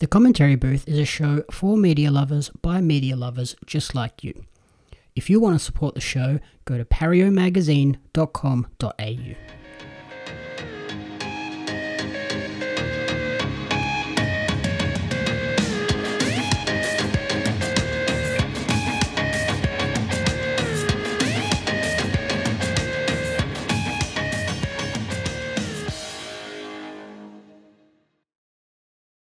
The Commentary Booth is a show for media lovers by media lovers just like you. If you want to support the show, go to pariomagazine.com.au.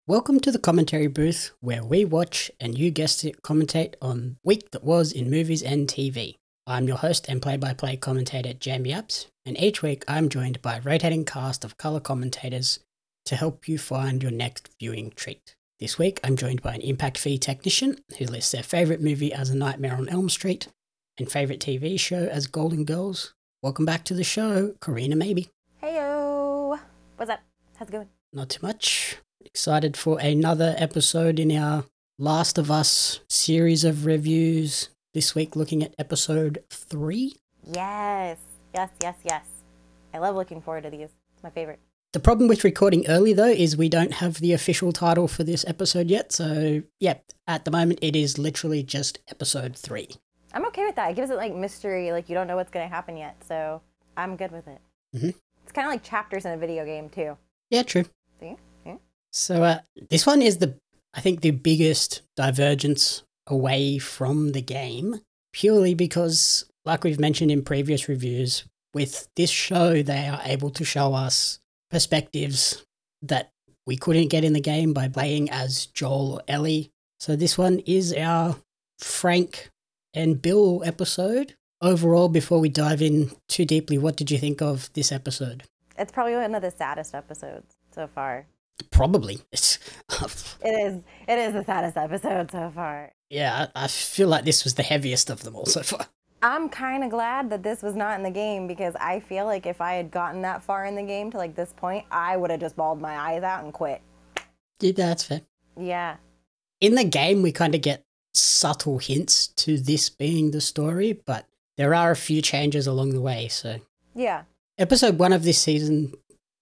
Welcome to the commentary booth where we watch and you guessed it commentate on week that was in movies and TV. I'm your host and play-by-play commentator Jamie Apps, and each week I'm joined by a rotating cast of color commentators to help you find your next viewing treat. This week I'm joined by an impact fee technician who lists their favorite movie as A Nightmare on Elm Street and favorite TV show as Golden Girls. Welcome back to the show, Corrina Mabey. Heyo, what's up? How's it going? Not too much. Excited for another episode in our Last of Us series of reviews. This week, looking at episode three. Yes, yes, yes, yes. I love looking forward to these. It's my favorite. The problem with recording early, though, is we don't have the official title for this episode yet. So, yeah, at the moment, it is literally just episode three. I'm okay with that. It gives it like mystery, like you don't know what's going to happen yet. So I'm good with it. Mhm. It's kind of like chapters in a video game too. Yeah, true. See? So, uh, this one is the, I think, the biggest divergence away from the game, purely because, like we've mentioned in previous reviews, with this show, they are able to show us perspectives that we couldn't get in the game by playing as Joel or Ellie. So, this one is our Frank and Bill episode. Overall, before we dive in too deeply, what did you think of this episode? It's probably one of the saddest episodes so far. Probably. It's, It is. It is the saddest episode so far. yeah, I I feel like this was the heaviest of them all so far. I'm kind of glad that this was not in the game because I feel like if I had gotten that far in the game to like this point, I would have just bawled my eyes out and quit. Yeah, that's fair. Yeah. In the game, we kind of get subtle hints to this being the story, but there are a few changes along the way. So, Yeah. episode one of this season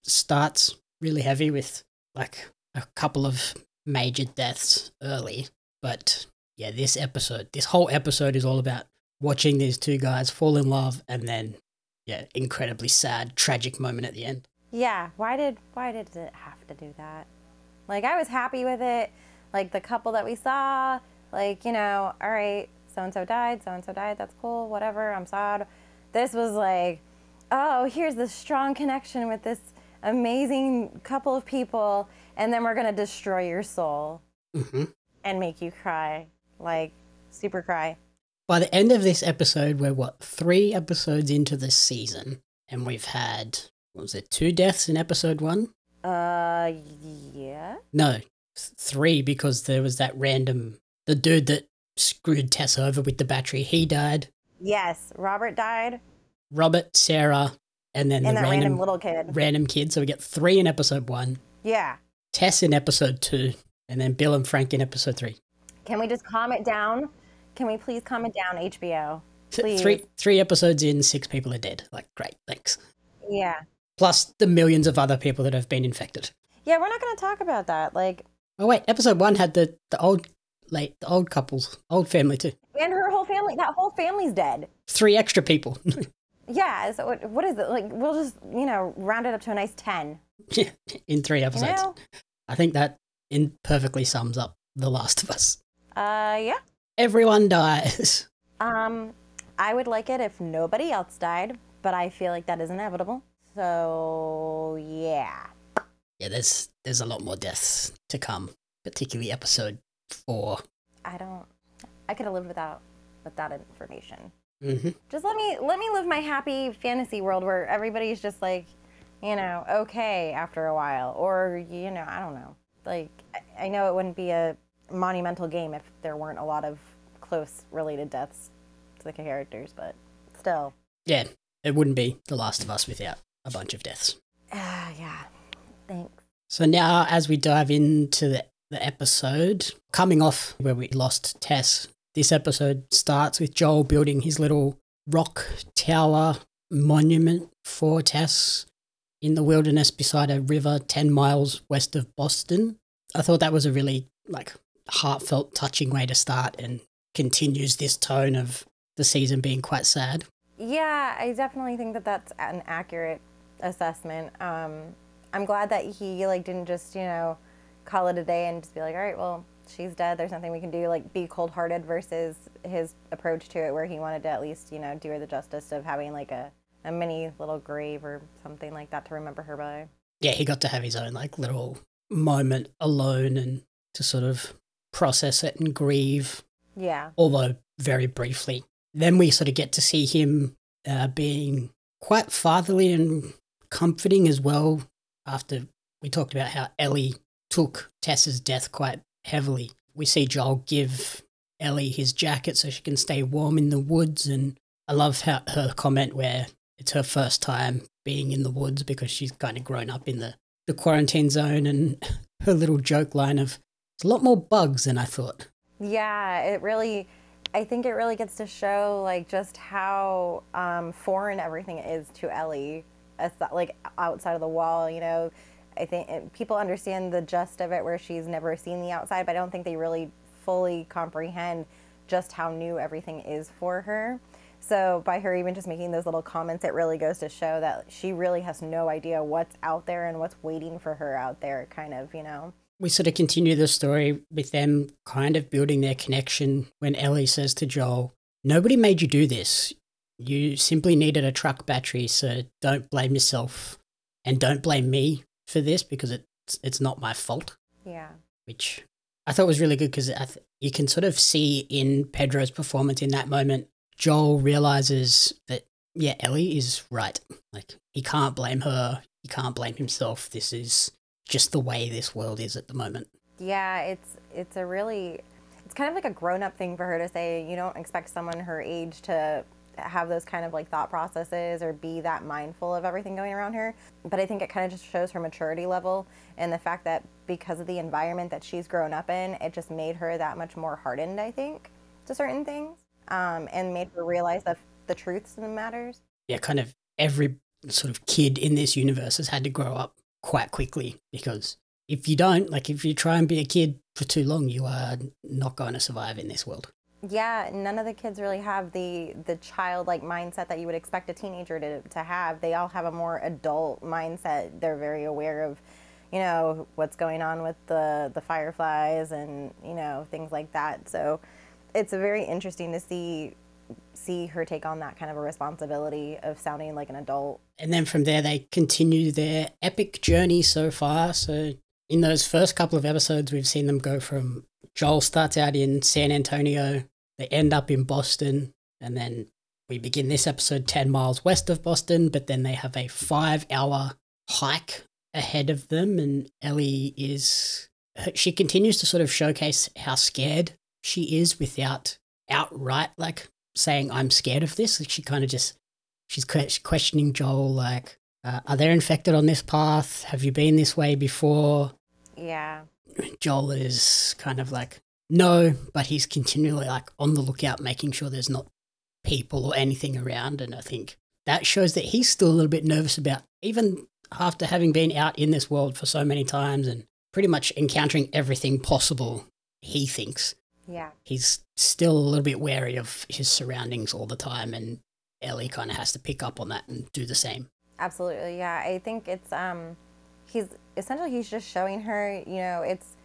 starts really heavy with like a couple of major deaths early. But yeah, this episode, this whole episode is all about watching these two guys fall in love and then, yeah, incredibly sad, tragic moment at the end. Yeah, why did why did it have to do that? Like I was happy with it. Like the couple that we saw, like, you know, all right, so and so died, so and so died, that's cool, whatever, I'm sad. This was like, oh, here's the strong connection with this amazing couple of people, and then we're gonna destroy your soul hmm and make you cry. Like super cry. By the end of this episode, we're what, three episodes into the season, and we've had, what was it, two deaths in episode one? Uh yeah. No, three because there was that random, the dude that screwed Tess over with the battery, he died. Yes, Robert died Robert, Sarah, and then and the that random, random, little kid. random kid. So we get three in episode one, Yeah. Tess in episode two, and then Bill and Frank in episode three. Can we just calm it down? Can we please calm it down, HBO? Please. Three, three episodes in, six people are dead. Like, great, thanks. Yeah. Plus the millions of other people that have been infected. Yeah, we're not going to talk about that. Like, Oh wait, episode one had the the old late the old couples, old family too. and her whole family, that whole family's dead. Three extra people. Yeah. So what, what is it? Like, we'll just, you know, round it up to a nice 10. in three You episodes. know? I think that in perfectly sums up The Last of Us. Uh, yeah. Everyone dies. Um, I would like it if nobody else died, but I feel like that is inevitable. So, yeah. Yeah, there's there's a lot more deaths to come, particularly episode four. I don't, I could have lived without, without that information. Hmm just let me let me live my happy fantasy world where everybody's just like you know okay after a while. Or you know i don't know. Like I- know it wouldn't be a monumental game if there weren't a lot of close related deaths to the characters but still. Yeah, it wouldn't be The Last of Us without a bunch of deaths. ah yeah thanks. So now, as we dive into the, the episode, coming off where we lost Tess, this episode starts with Joel building his little rock tower monument for Tess in the wilderness beside a river 10 miles west of Boston. I thought that was a really like heartfelt, touching way to start and continues this tone of the season being quite sad. Yeah, I definitely think that that's an accurate assessment. Um, I'm glad that he like didn't just you know call it a day and just be like, all right, well, she's dead. There's nothing we can do. Like be cold hearted versus his approach to it, where he wanted to at least you know do her the justice of having like a a mini little grave or something like that to remember her by. Yeah, he got to have his own like little moment alone and to sort of process it and grieve. Yeah. Although very briefly. Then we sort of get to see him uh, being quite fatherly and comforting as well after we talked about how Ellie took Tess's death quite heavily. We see Joel give Ellie his jacket so she can stay warm in the woods. And I love how her comment where it's her first time being in the woods because she's kind of grown up in the, the quarantine zone and her little joke line of, it's a lot more bugs than I thought. Yeah, it really, I think it really gets to show like just how um, foreign everything is to Ellie, like outside of the wall, you know. I think people understand the gist of it where she's never seen the outside, but I don't think they really fully comprehend just how new everything is for her. So by her even just making those little comments, it really goes to show that she really has no idea what's out there and what's waiting for her out there, kind of, you know. We sort of continue the story with them kind of building their connection when Ellie says to Joel, Nobody made you do this. You simply needed a truck battery, so don't blame yourself and don't blame me for this because it's it's not my fault. Yeah. Which I thought was really good because th- you can sort of see in Pedro's performance in that moment Joel realizes that, yeah, Ellie is right. Like, he can't blame her. He can't blame himself. This is just the way this world is at the moment. Yeah, it's it's a really it's kind of like a grown-up thing for her to say. You don't expect someone her age to have those kind of like thought processes or be that mindful of everything going around her. But I think it kind of just shows her maturity level and the fact that because of the environment that she's grown up in, it just made her that much more hardened, I think, to certain things um, and made her realize that the truths and matters. Yeah, kind of every sort of kid in this universe has had to grow up quite quickly because if you don't, like if you try and be a kid for too long, you are not going to survive in this world. Yeah, none of the kids really have the the childlike mindset that you would expect a teenager to, to have. They all have a more adult mindset. They're very aware of, you know, what's going on with the the fireflies and you know things like that. So it's very interesting to see see her take on that kind of a responsibility of sounding like an adult. And then from there, they continue their epic journey so far. So, in those first couple of episodes, we've seen them go from Joel starts out in San Antonio, they end up in Boston, and then we begin this episode 10 miles west of Boston, but then they have a five hour hike ahead of them. And Ellie is, she continues to sort of showcase how scared she is without outright like saying I'm scared of this. She kind of just she's questioning Joel like, uh, "Are they infected on this path? Have you been this way before?" Yeah. Joel is kind of like, "No," but he's continually like on the lookout, making sure there's not people or anything around. And I think that shows that he's still a little bit nervous about even after having been out in this world for so many times and pretty much encountering everything possible. He thinks yeah. He's still a little bit wary of his surroundings all the time, and Ellie kind of has to pick up on that and do the same. Absolutely, yeah. I think it's um, he's essentially he's just showing her, you know, it's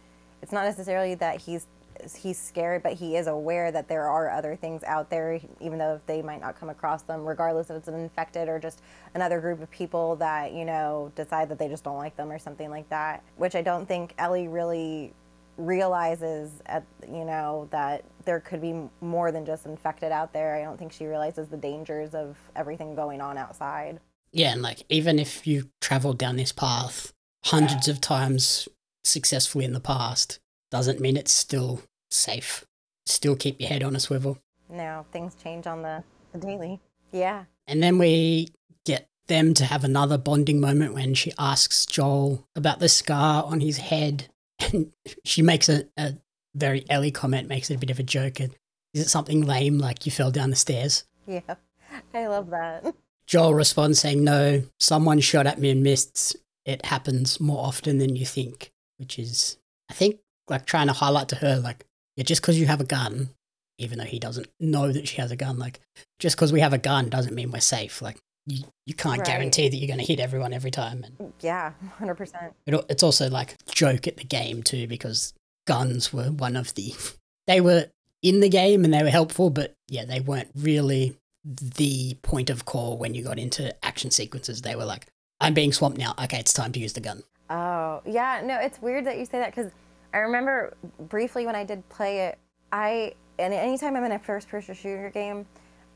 it's not necessarily that he's he's scared, but he is aware that there are other things out there, even though they might not come across them, regardless if it's an infected or just another group of people that you know decide that they just don't like them or something like that. Which I don't think Ellie really realizes at you know that there could be more than just infected out there. I don't think she realizes the dangers of everything going on outside. Yeah, and like even if you traveled down this path hundreds of times successfully in the past, doesn't mean it's still safe. Still keep your head on a swivel. No, things change on the, the daily. Yeah. And then we get them to have another bonding moment when she asks Joel about the scar on his head and she makes a, a very Ellie comment, makes it a bit of a joke. And is it something lame like you fell down the stairs? Yeah, I love that. Joel responds saying, No, someone shot at me and missed. It happens more often than you think, which is, I think like trying to highlight to her like yeah, just because you have a gun, even though he doesn't know that she has a gun, like just because we have a gun doesn't mean we're safe. Like you, you can't Right. guarantee that you're going to hit everyone every time. And mm, Yeah, 100%. it, it's also like joke at the game too because guns were one of the they were in the game and they were helpful, but yeah, they weren't really the point of call when you got into action sequences. They were like, I'm being swamped now. Okay, it's time to use the gun. Oh, yeah. No, it's weird that you say that because I remember briefly when I did play it, I, and anytime I'm in a first person shooter game,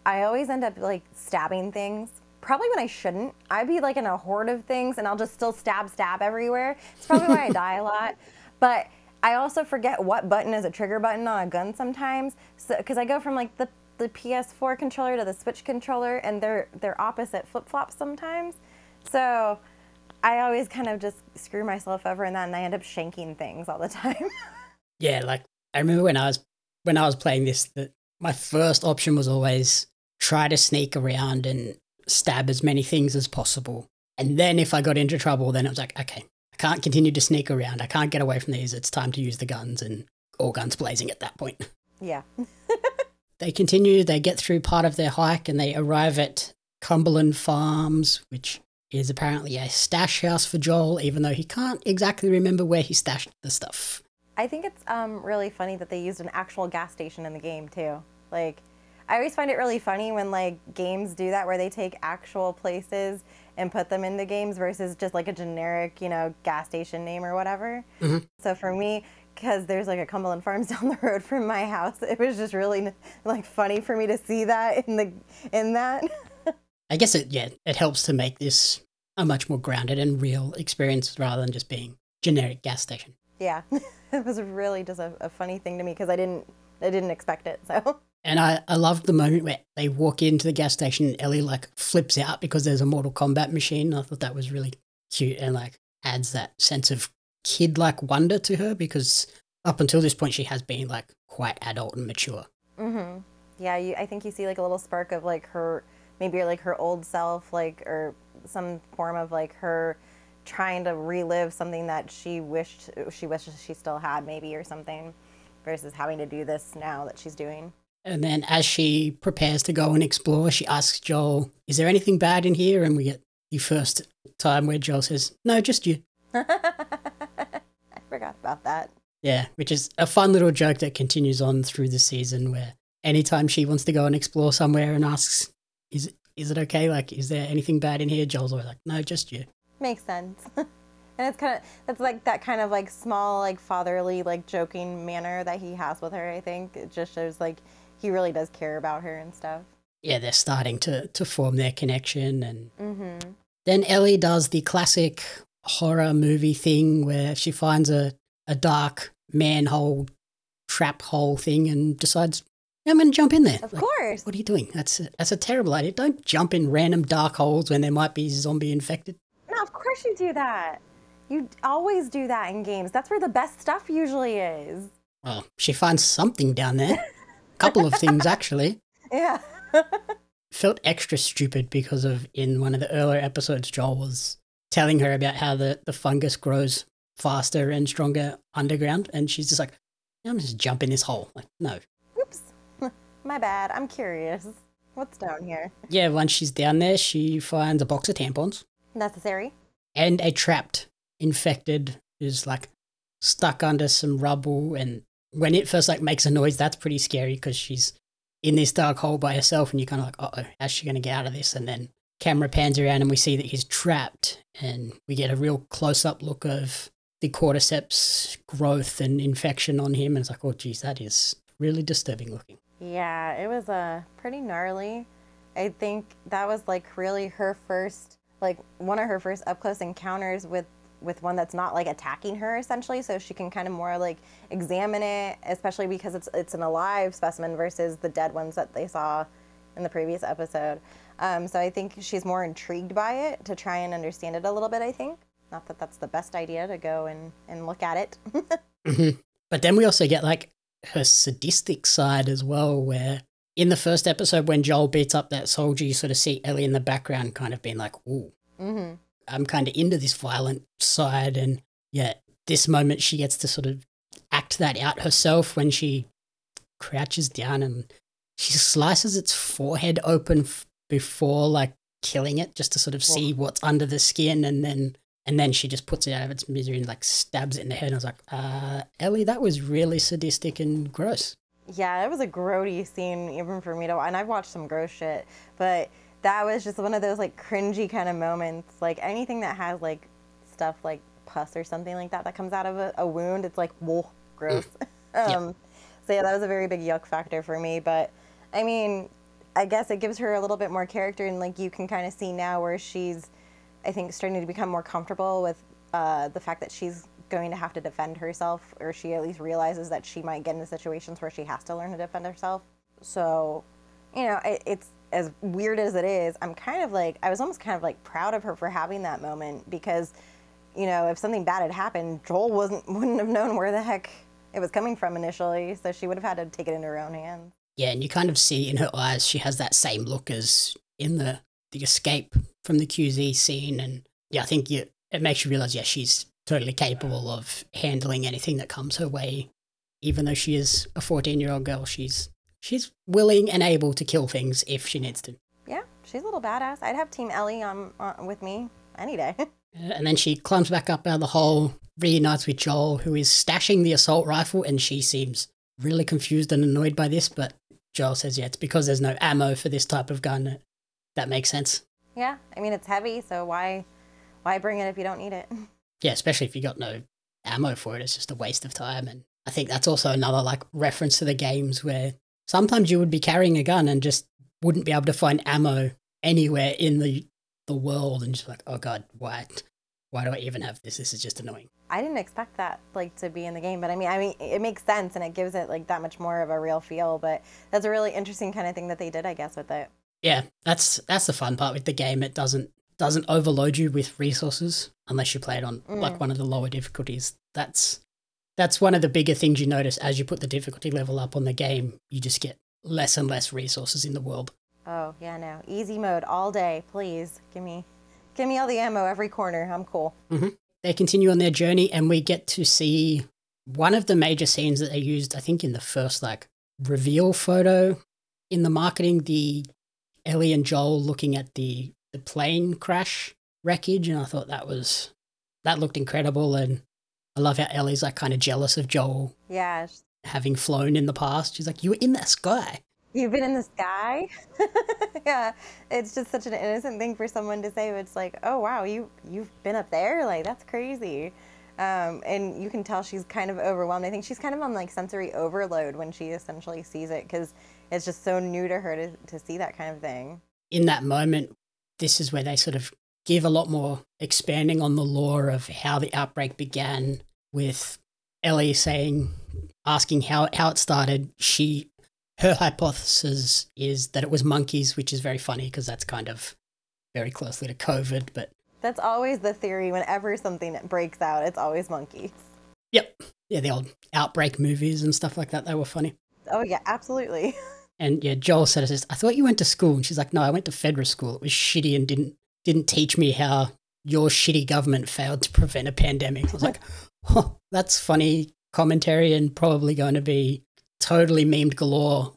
I always end up like stabbing things. Probably when I shouldn't. I'd be like in a horde of things and I'll just still stab, stab everywhere. It's probably why I die a lot. But I also forget what button is a trigger button on a gun sometimes. So, because I go from like the, the PS4 controller to the Switch controller and they're, they're opposite flip flops sometimes. So I always kind of just screw myself over in that, and I end up shanking things all the time. Yeah, like I remember when I was when I was playing this, that my first option was always try to sneak around and stab as many things as possible. And then if I got into trouble, then it was like, okay, I can't continue to sneak around. I can't get away from these. It's time to use the guns and all guns blazing at that point. yeah. They continue, they get through part of their hike and they arrive at Cumberland Farms, which is apparently a stash house for Joel, even though he can't exactly remember where he stashed the stuff. I think it's um, really funny that they used an actual gas station in the game too. Like, I always find it really funny when like games do that, where they take actual places and put them in the games versus just like a generic, you know, gas station name or whatever. Mhm. So for me, because there's like a Cumberland Farms down the road from my house, it was just really like funny for me to see that in the in that. I guess it yeah, it helps to make this a much more grounded and real experience rather than just being generic gas station. yeah, it was really just a, a funny thing to me because I didn't I didn't expect it. So And I, I loved the moment where they walk into the gas station and Ellie like flips out because there's a Mortal Kombat machine. I thought that was really cute and like adds that sense of kid like wonder to her because up until this point she has been like quite adult and mature. hmm Yeah, you, I think you see like a little spark of like her, maybe like her old self, like or some form of like her trying to relive something that she wished she wishes she still had, maybe or something, versus having to do this now that she's doing. And then as she prepares to go and explore, she asks Joel, Is there anything bad in here? And we get the first time where Joel says, No, just you. I forgot about that. Yeah, which is a fun little joke that continues on through the season where anytime she wants to go and explore somewhere and asks, Is, is it okay? Like, is there anything bad in here? Joel's always like, No, just you. Makes sense. and it's kind of that's like that kind of like small like fatherly like joking manner that he has with her. I think it just shows like he really does care about her and stuff. Yeah, they're starting to, to form their connection. And Mm-hmm. then Ellie does the classic horror movie thing where she finds a, a dark manhole, trap hole thing and decides, "Yeah, I'm going to jump in there. Of Like, course. What are you doing? That's a, that's a terrible idea. Don't jump in random dark holes when there might be zombie infected. No, of course you do that. You always do that in games. That's where the best stuff usually is. Well, she finds something down there. A couple of things, actually. Yeah. Felt extra stupid because of in one of the earlier episodes, Joel was telling her about how the, the fungus grows faster and stronger underground. And she's just like, I'm just jumping this hole. Like, no. My bad. I'm curious. What's down here? Yeah, once she's down there, she finds a box of tampons Necessary. and a trapped infected who's like stuck under some rubble. And when it first like makes a noise, that's pretty scary because she's in this dark hole by herself, and you're kind of like, uh oh, how's she going to get out of this? And then camera pans around, and we see that he's trapped, and we get a real close up look of the cordyceps growth and infection on him. And it's like, oh, geez, that is really disturbing looking. Yeah, it was uh, pretty gnarly. I think that was like really her first, like one of her first up close encounters with with one that's not like attacking her essentially, so she can kind of more like examine it, especially because it's it's an alive specimen versus the dead ones that they saw in the previous episode. Um, so I think she's more intrigued by it to try and understand it a little bit. I think not that that's the best idea to go and and look at it. But then we also get like her sadistic side as well, where in the first episode, when Joel beats up that soldier, you sort of see Ellie in the background kind of being like, ooh, hmm I'm kind of into this violent side. And yeah, this moment she gets to sort of act that out herself when she crouches down and she slices its forehead open f- before like killing it just to sort of see what's under the skin and then and then she just puts it out of its misery and like stabs it in the head. And I was like, uh, Ellie, that was really sadistic and gross. Yeah, it was a grody scene even for me to and I've watched some gross shit, but that was just one of those like cringy kind of moments. Like anything that has like stuff like pus or something like that that comes out of a, a wound, it's like whoa, gross. um, So yeah, that was a very big yuck factor for me. But I mean, I guess it gives her a little bit more character, and like you can kind of see now where she's, I think, starting to become more comfortable with uh, the fact that she's going to have to defend herself, or she at least realizes that she might get into situations where she has to learn to defend herself. So, you know, it, it's as weird as it is. I'm kind of like I was almost kind of like proud of her for having that moment because, you know, if something bad had happened, Joel wasn't wouldn't have known where the heck it was coming from initially, so she would have had to take it into her own hands. Yeah, and you kind of see in her eyes she has that same look as in the the escape from the QZ scene, and yeah, I think you, it makes you realize yeah she's totally capable of handling anything that comes her way, even though she is a fourteen year old girl. She's she's willing and able to kill things if she needs to. Yeah, she's a little badass. I'd have Team Ellie on, on with me any day. Uh, and then she climbs back up out of the hole, reunites with Joel, who is stashing the assault rifle, and she seems really confused and annoyed by this. But Joel says, yeah, it's because there's no ammo for this type of gun. That makes sense. Yeah, I mean it's heavy, so why why bring it if you don't need it? Yeah, especially if you got no ammo for it, it's just a waste of time. And I think that's also another like reference to the games where sometimes you would be carrying a gun and just wouldn't be able to find ammo anywhere in the the world, and just like, oh god, why why do I even have this? This is just annoying. I didn't expect that like to be in the game, but I mean, I mean, it makes sense and it gives it like that much more of a real feel. But that's a really interesting kind of thing that they did, I guess, with it. Yeah, that's that's the fun part with the game. It doesn't doesn't overload you with resources unless you play it on Mm. like one of the lower difficulties. That's that's one of the bigger things you notice as you put the difficulty level up on the game. You just get less and less resources in the world. Oh yeah, no, easy mode all day, please. Give me, give me all the ammo every corner. I'm cool. They continue on their journey, and we get to see one of the major scenes that they used. I think in the first like reveal photo in the marketing, the Ellie and Joel looking at the the plane crash wreckage, and I thought that was that looked incredible. And I love how Ellie's like kind of jealous of Joel Yeah, having flown in the past. She's like, "You were in that sky." you've been in the sky. yeah, it's just such an innocent thing for someone to say. But it's like, oh wow, you you've been up there. Like that's crazy. Um, and you can tell she's kind of overwhelmed. I think she's kind of on like sensory overload when she essentially sees it because it's just so new to her to, to see that kind of thing. in that moment, this is where they sort of give a lot more expanding on the lore of how the outbreak began with Ellie saying, asking how, how it started. She, her hypothesis is that it was monkeys, which is very funny because that's kind of very closely to COVID. But That's always the theory whenever something breaks out. It's always monkeys. yep, yeah, the old outbreak movies and stuff like that, they were funny. Oh yeah, absolutely. And yeah, Joel said, "says I thought you went to school." And she's like, "No, I went to FEDRA school. It was shitty and didn't didn't teach me how your shitty government failed to prevent a pandemic." I was like, "Huh, that's funny commentary and probably going to be totally memed galore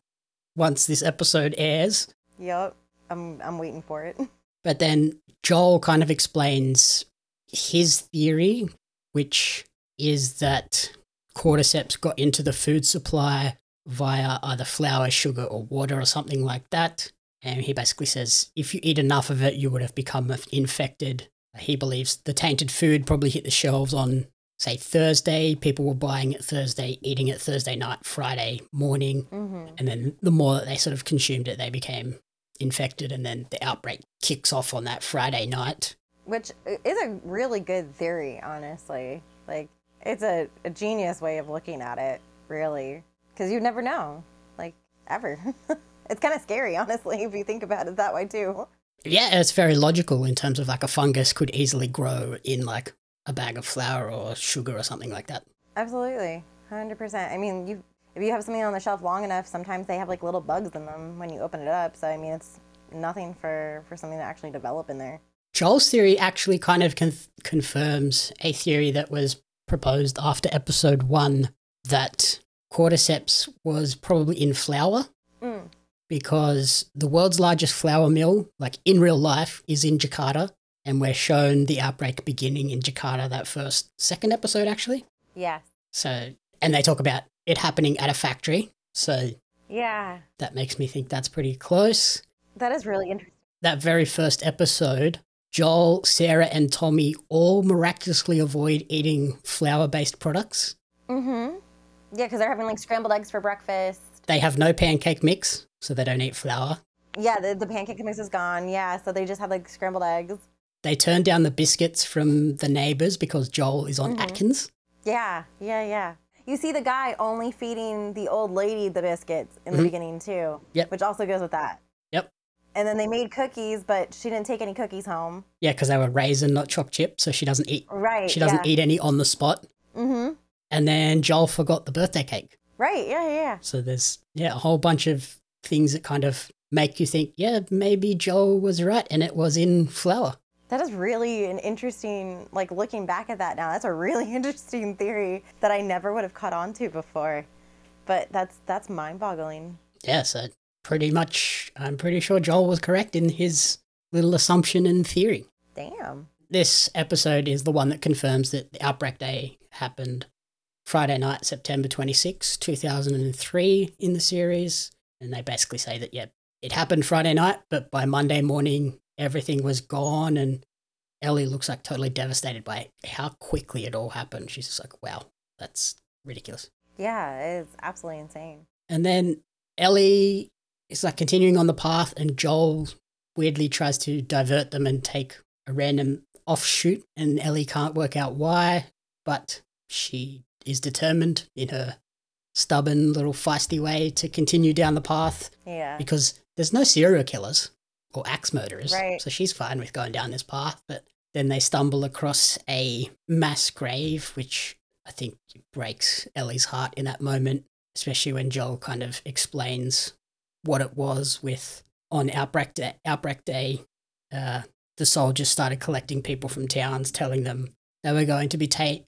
once this episode airs." yep. I'm I'm waiting for it. But then Joel kind of explains his theory, which is that cordyceps got into the food supply via either flour, sugar, or water, or something like that. And he basically says if you eat enough of it, you would have become infected. He believes the tainted food probably hit the shelves on, say, Thursday. People were buying it Thursday, eating it Thursday night, Friday morning. hmm And then the more that they sort of consumed it, they became infected. And then the outbreak kicks off on that Friday night. Which is a really good theory, honestly. Like it's a, a genius way of looking at it, really, because you never know, like ever. it's kind of scary, honestly, if you think about it that way too. Yeah, it's very logical in terms of like a fungus could easily grow in like a bag of flour or sugar or something like that. Absolutely, hundred percent. I mean, you if you have something on the shelf long enough, sometimes they have like little bugs in them when you open it up. So I mean, it's nothing for for something to actually develop in there. Joel's theory actually kind of con- confirms a theory that was proposed after episode one that cordyceps was probably in flour Mm. because the world's largest flour mill, like in real life, is in Jakarta. And we're shown the outbreak beginning in Jakarta, that first, second episode, actually. Yes. So, and they talk about it happening at a factory. So Yeah. that makes me think that's pretty close. That is really interesting. That very first episode, Joel, Sarah, and Tommy all miraculously avoid eating flour based products. Mm-hmm. Yeah, because they're having like scrambled eggs for breakfast. They have no pancake mix, so they don't eat flour. Yeah, the, the pancake mix is gone. Yeah, so they just have like scrambled eggs. They turn down the biscuits from the neighbors because Joel is on Mhm. Atkins. Yeah, yeah, yeah. You see the guy only feeding the old lady the biscuits in the Mhm. beginning too. Yep. Which also goes with that. Yep. And then they made cookies, but she didn't take any cookies home. Yeah, because they were raisin, not chopped chip, so she doesn't eat. Right. She doesn't eat any on the spot. Mm-hmm. And then Joel forgot the birthday cake. Right. Yeah, yeah, yeah. So there's yeah a whole bunch of things that kind of make you think, yeah, maybe Joel was right, and it was in flour. That is really an interesting, like looking back at that now, that's a really interesting theory that I never would have caught on to before. But that's that's mind boggling. Yeah, so pretty much, I'm pretty sure Joel was correct in his little assumption and theory. Damn. This episode is the one that confirms that the outbreak day happened Friday night, September 26, 2003, in the series. And they basically say that, yeah, it happened Friday night, but by Monday morning, everything was gone. And Ellie looks like totally devastated by how quickly it all happened. She's just like, wow, that's ridiculous. Yeah, it's absolutely insane. And then Ellie is like continuing on the path, and Joel weirdly tries to divert them and take a random offshoot, and Ellie can't work out why, but she is determined in her stubborn little feisty way to continue down the path Yeah. because there's no serial killers or axe murderers. Right. So she's fine with going down this path, but then they stumble across a mass grave, which I think breaks Ellie's heart in that moment, especially when Joel kind of explains what it was with on Outbreak Day. Outbreak Day, uh, the soldiers started collecting people from towns, telling them they were going to be ta-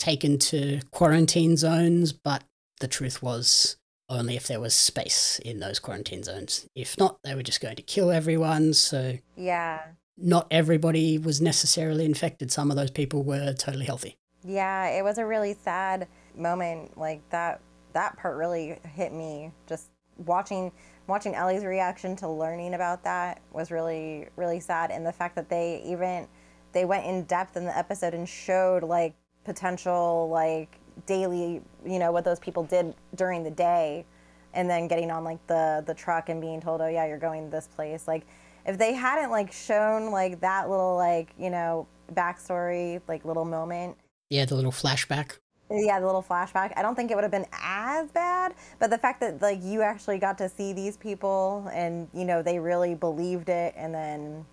taken to quarantine zones, but the truth was only if there was space in those quarantine zones. If not, they were just going to kill everyone. So Yeah. not everybody was necessarily infected. Some of those people were totally healthy. Yeah, it was a really sad moment. Like that that part really hit me. Just watching watching Ellie's reaction to learning about that was really really sad and the fact that they even they went in depth in the episode and showed like potential like daily, you know, what those people did during the day and then getting on like the the truck and being told, "Oh yeah, you're going to this place." Like if they hadn't like shown like that little like, you know, backstory, like little moment, Yeah, the little flashback. yeah, the little flashback. I don't think it would have been as bad, but the fact that like you actually got to see these people and you know they really believed it, and then,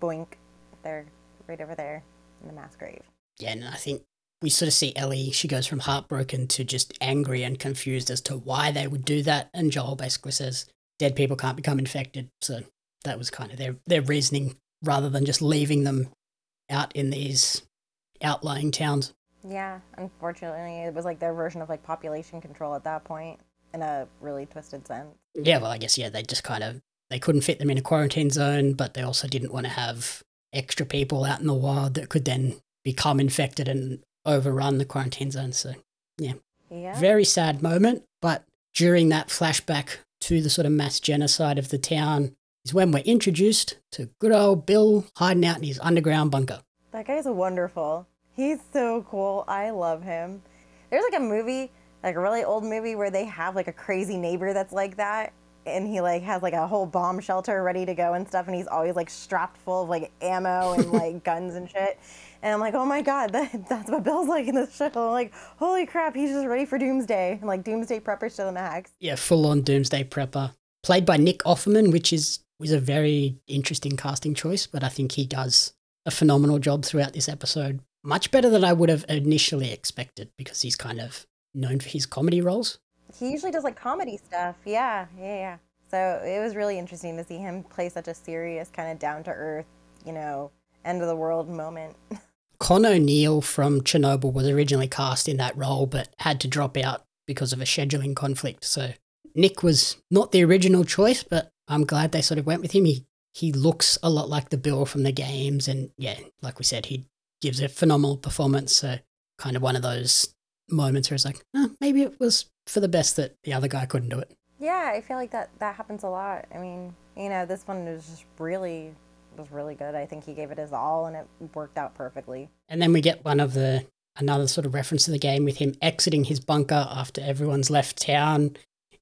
boink, they're right over there in the mass grave. Yeah, and I think we sort of see Ellie, she goes from heartbroken to just angry and confused as to why they would do that. And Joel basically says, dead people can't become infected. So that was kind of their, their reasoning rather than just leaving them out in these outlying towns. Yeah, unfortunately, it was like their version of like population control at that point in a really twisted sense. Yeah, well, I guess, yeah, they just kind of, they couldn't fit them in a quarantine zone, but they also didn't want to have extra people out in the wild that could then become infected and overrun the quarantine zone. So Yeah. very sad moment. But during that flashback to the sort of mass genocide of the town is when we're introduced to good old Bill hiding out in his underground bunker. That guy's wonderful. He's so cool. I love him. There's like a movie, like a really old movie where they have like a crazy neighbor that's like that and he like has like a whole bomb shelter ready to go and stuff and he's always like strapped full of like ammo and like guns and shit. And I'm like, "Oh my god, that, that's what Bill's like in this show." I'm like, "Holy crap, he's just ready for doomsday." And like doomsday prepper to the max. Yeah, full on doomsday prepper. Played by Nick Offerman, which is was a very interesting casting choice, but I think he does a phenomenal job throughout this episode. Much better than I would have initially expected because he's kind of known for his comedy roles. He usually does like comedy stuff. Yeah, yeah, yeah. So it was really interesting to see him play such a serious, kind of down to earth, you know, end of the world moment. Con O'Neill from Chernobyl was originally cast in that role, but had to drop out because of a scheduling conflict. So Nick was not the original choice, but I'm glad they sort of went with him. He he looks a lot like the Bill from the games, and yeah, like we said, he gives a phenomenal performance. So kind of one of those moments where it's like, oh, maybe it was for the best that the other guy couldn't do it. Yeah, I feel like that that happens a lot. I mean, you know, this one was just really was really good. I think he gave it his all, and it worked out perfectly. And then we get one of the another sort of reference to the game with him exiting his bunker after everyone's left town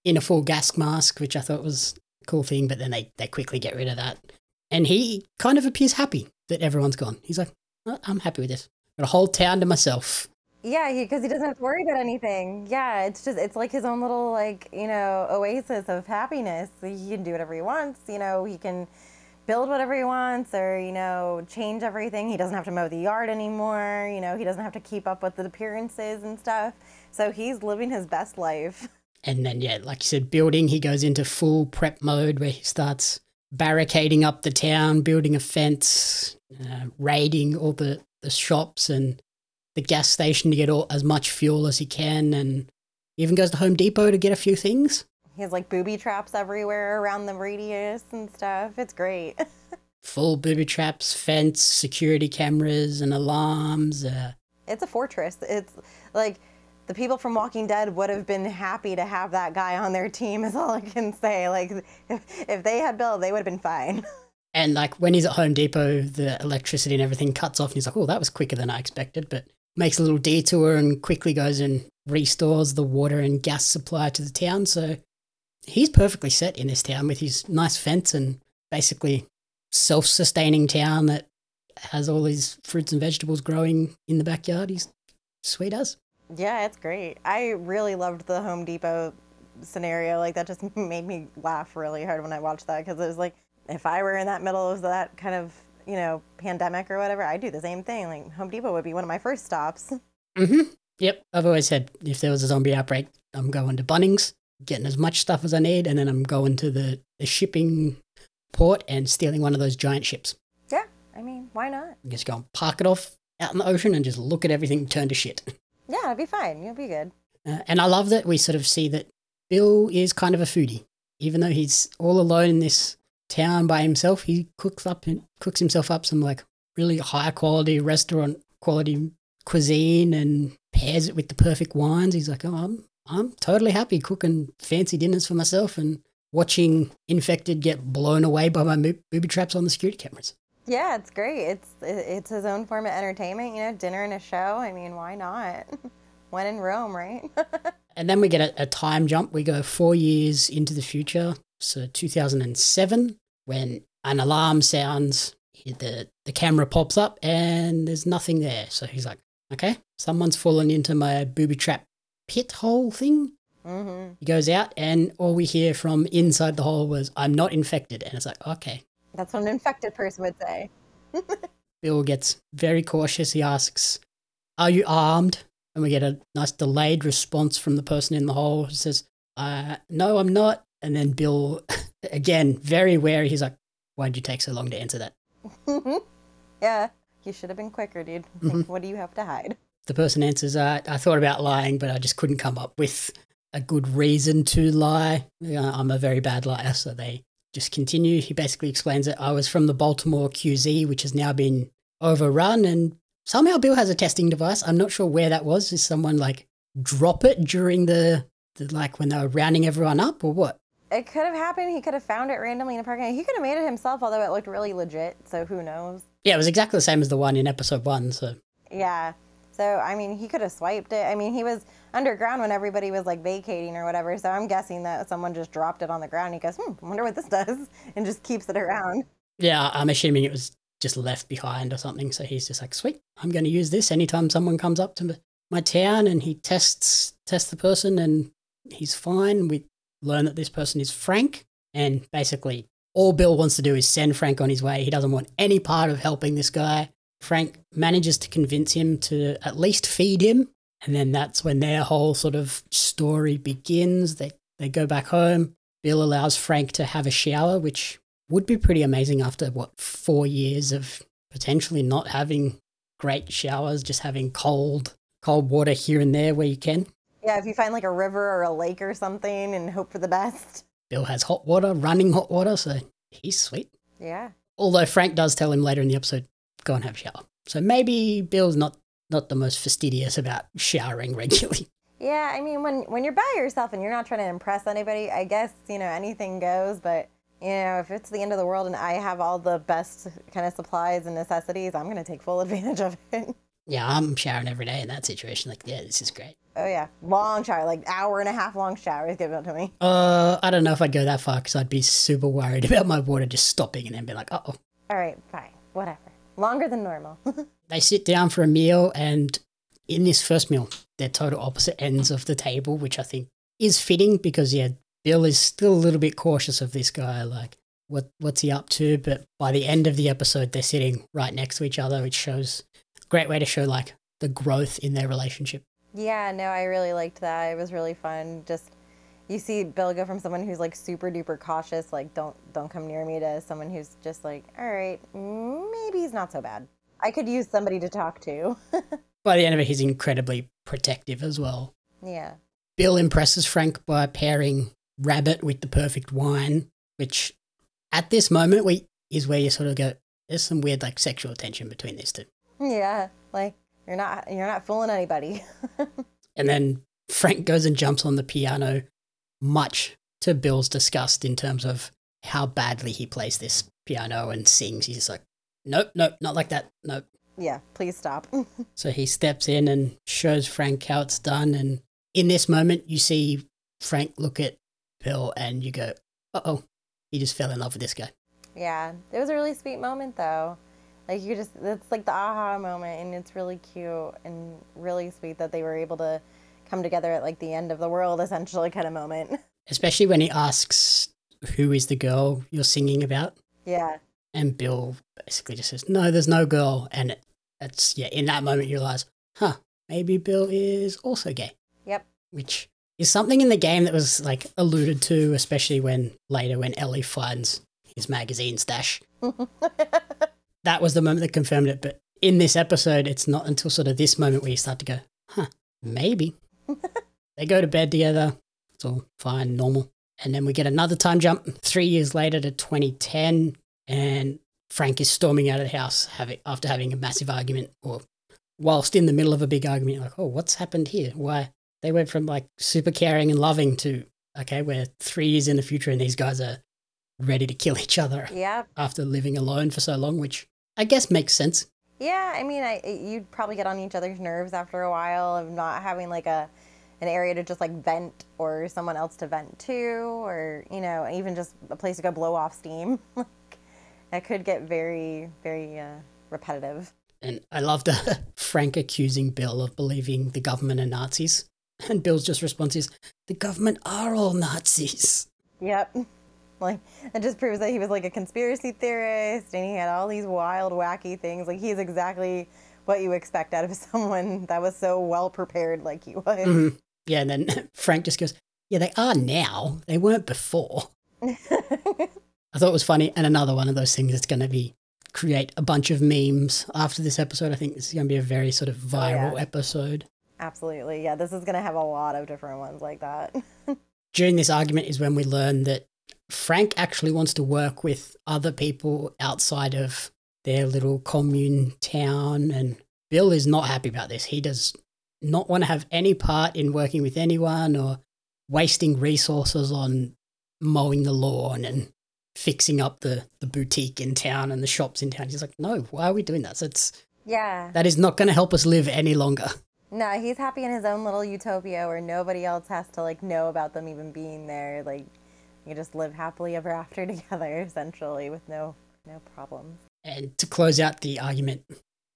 in a full gas mask, which I thought was a cool thing. But then they they quickly get rid of that, and he kind of appears happy that everyone's gone. He's like, oh, I'm happy with this. Got a whole town to myself. Yeah, because he, he, doesn't have to worry about anything. Yeah, it's just it's like his own little like you know oasis of happiness. He can do whatever he wants. You know, he can build whatever he wants or you know change everything. He doesn't have to mow the yard anymore. You know, he doesn't have to keep up with the appearances and stuff. So he's living his best life. And then yeah, like you said, building. He goes into full prep mode where he starts barricading up the town, building a fence, uh, raiding all the the shops and the gas station to get all, as much fuel as he can, and even goes to Home Depot to get a few things. He has like booby traps everywhere around the radius and stuff. It's great. Full booby traps, fence, security cameras, and alarms. Uh... It's a fortress. It's like the people from Walking Dead would have been happy to have that guy on their team, is all I can say. Like, if, if they had Bill, they would have been fine. And like when he's at Home Depot, the electricity and everything cuts off, and he's like, "Oh, that was quicker than I expected." But makes a little detour and quickly goes and restores the water and gas supply to the town. So he's perfectly set in this town with his nice fence and basically self-sustaining town that has all these fruits and vegetables growing in the backyard. He's sweet as. Yeah, it's great. I really loved the Home Depot scenario. Like that just made me laugh really hard when I watched that because it was like if I were in that middle of that kind of you know, pandemic or whatever, I'd do the same thing. Like Home Depot would be one of my first stops. Mm-hmm. Yep. I've always said if there was a zombie outbreak, I'm going to Bunnings, getting as much stuff as I need, and then I'm going to the, the shipping port and stealing one of those giant ships. Yeah. I mean, why not? Just go and park it off out in the ocean and just look at everything turn to shit. Yeah, it'll be fine. You'll be good. Uh, and I love that we sort of see that Bill is kind of a foodie. Even though he's all alone in this town by himself. He cooks up and cooks himself up some like really high quality restaurant quality cuisine and pairs it with the perfect wines. He's like, oh, I'm I'm totally happy cooking fancy dinners for myself and watching infected get blown away by my booby traps on the security cameras. Yeah, it's great. It's it's his own form of entertainment. You know, dinner and a show. I mean, why not? when in Rome, right? and then we get a, a time jump. We go four years into the future so 2007, when an alarm sounds, the, the camera pops up and there's nothing there. So he's like, okay, someone's fallen into my booby trap pit hole thing. Mm-hmm. He goes out, and all we hear from inside the hole was, I'm not infected. And it's like, okay. That's what an infected person would say. Bill gets very cautious. He asks, Are you armed? And we get a nice delayed response from the person in the hole. He says, uh, No, I'm not. And then Bill, again, very wary. He's like, "Why'd you take so long to answer that?" yeah, you should have been quicker, dude. Mm-hmm. what do you have to hide? The person answers, uh, "I thought about lying, but I just couldn't come up with a good reason to lie. I'm a very bad liar." So they just continue. He basically explains that I was from the Baltimore QZ, which has now been overrun, and somehow Bill has a testing device. I'm not sure where that was. Did someone like drop it during the, the like when they were rounding everyone up, or what? it could have happened. He could have found it randomly in a parking lot. He could have made it himself, although it looked really legit. So who knows? Yeah, it was exactly the same as the one in episode one. So yeah. So I mean, he could have swiped it. I mean, he was underground when everybody was like vacating or whatever. So I'm guessing that someone just dropped it on the ground. he goes, "Hmm, I wonder what this does," and just keeps it around. Yeah, I'm assuming it was just left behind or something. So he's just like, "Sweet, I'm going to use this anytime someone comes up to my town," and he tests tests the person, and he's fine. We learn that this person is Frank, and basically all Bill wants to do is send Frank on his way. He doesn't want any part of helping this guy. Frank manages to convince him to at least feed him, and then that's when their whole sort of story begins. They they go back home. Bill allows Frank to have a shower, which would be pretty amazing after what four years of potentially not having great showers, just having cold, cold water here and there where you can. Yeah, if you find like a river or a lake or something and hope for the best. Bill has hot water, running hot water, so he's sweet. Yeah. Although Frank does tell him later in the episode, go and have a shower. So maybe Bill's not not the most fastidious about showering regularly. Yeah, I mean, when when you're by yourself and you're not trying to impress anybody, I guess you know anything goes. But you know, if it's the end of the world and I have all the best kind of supplies and necessities, I'm gonna take full advantage of it. Yeah, I'm showering every day in that situation. Like, yeah, this is great. Oh yeah, long shower, like hour and a half long showers given to me. Uh, I don't know if I'd go that far because I'd be super worried about my water just stopping and then be like, oh. All right, fine, whatever. Longer than normal. they sit down for a meal, and in this first meal, they're total opposite ends of the table, which I think is fitting because yeah, Bill is still a little bit cautious of this guy, like what what's he up to? But by the end of the episode, they're sitting right next to each other, which shows great way to show like the growth in their relationship. Yeah, no, I really liked that. It was really fun. Just you see Bill go from someone who's like super duper cautious, like don't don't come near me, to someone who's just like, all right, maybe he's not so bad. I could use somebody to talk to. By the end of it, he's incredibly protective as well. Yeah. Bill impresses Frank by pairing rabbit with the perfect wine, which at this moment we is where you sort of go, there's some weird like sexual tension between these two. Yeah, like you're not you're not fooling anybody. and then Frank goes and jumps on the piano, much to Bill's disgust in terms of how badly he plays this piano and sings. He's like, nope, nope, not like that. Nope. Yeah, please stop. so he steps in and shows Frank how it's done. And in this moment, you see Frank look at Bill and you go, uh oh, he just fell in love with this guy. Yeah, it was a really sweet moment though. Like you just, it's like the aha moment, and it's really cute and really sweet that they were able to come together at like the end of the world, essentially, kind of moment. Especially when he asks, "Who is the girl you're singing about?" Yeah. And Bill basically just says, "No, there's no girl," and it's yeah. In that moment, you realize, huh, maybe Bill is also gay. Yep. Which is something in the game that was like alluded to, especially when later when Ellie finds his magazine stash. that was the moment that confirmed it. But in this episode, it's not until sort of this moment where you start to go, huh, maybe. They go to bed together. It's all fine, normal. And then we get another time jump three years later to 2010. And Frank is storming out of the house having, after having a massive argument or whilst in the middle of a big argument. Like, oh, what's happened here? Why? They went from like super caring and loving to, okay, we're three years in the future and these guys are ready to kill each other. Yeah. After living alone for so long, which I guess makes sense. Yeah, I mean, I you'd probably get on each other's nerves after a while of not having like a an area to just like vent or someone else to vent to, or you know, even just a place to go blow off steam. like it could get very, very uh, repetitive. And I love the Frank accusing Bill of believing the government are Nazis, and Bill's just response is, "The government are all Nazis." Yep. Like it just proves that he was like a conspiracy theorist and he had all these wild, wacky things. Like he's exactly what you expect out of someone that was so well prepared like he was. Mm-hmm. Yeah, and then Frank just goes, Yeah, they are now. They weren't before. I thought it was funny. And another one of those things that's gonna be create a bunch of memes after this episode. I think this is gonna be a very sort of viral oh, yeah. episode. Absolutely. Yeah, this is gonna have a lot of different ones like that. During this argument is when we learn that Frank actually wants to work with other people outside of their little commune town, and Bill is not happy about this. He does not want to have any part in working with anyone or wasting resources on mowing the lawn and fixing up the, the boutique in town and the shops in town. He's like, no, why are we doing that? So it's yeah, that is not going to help us live any longer. No, he's happy in his own little utopia where nobody else has to like know about them even being there. Like you just live happily ever after together, essentially, with no no problems. And to close out the argument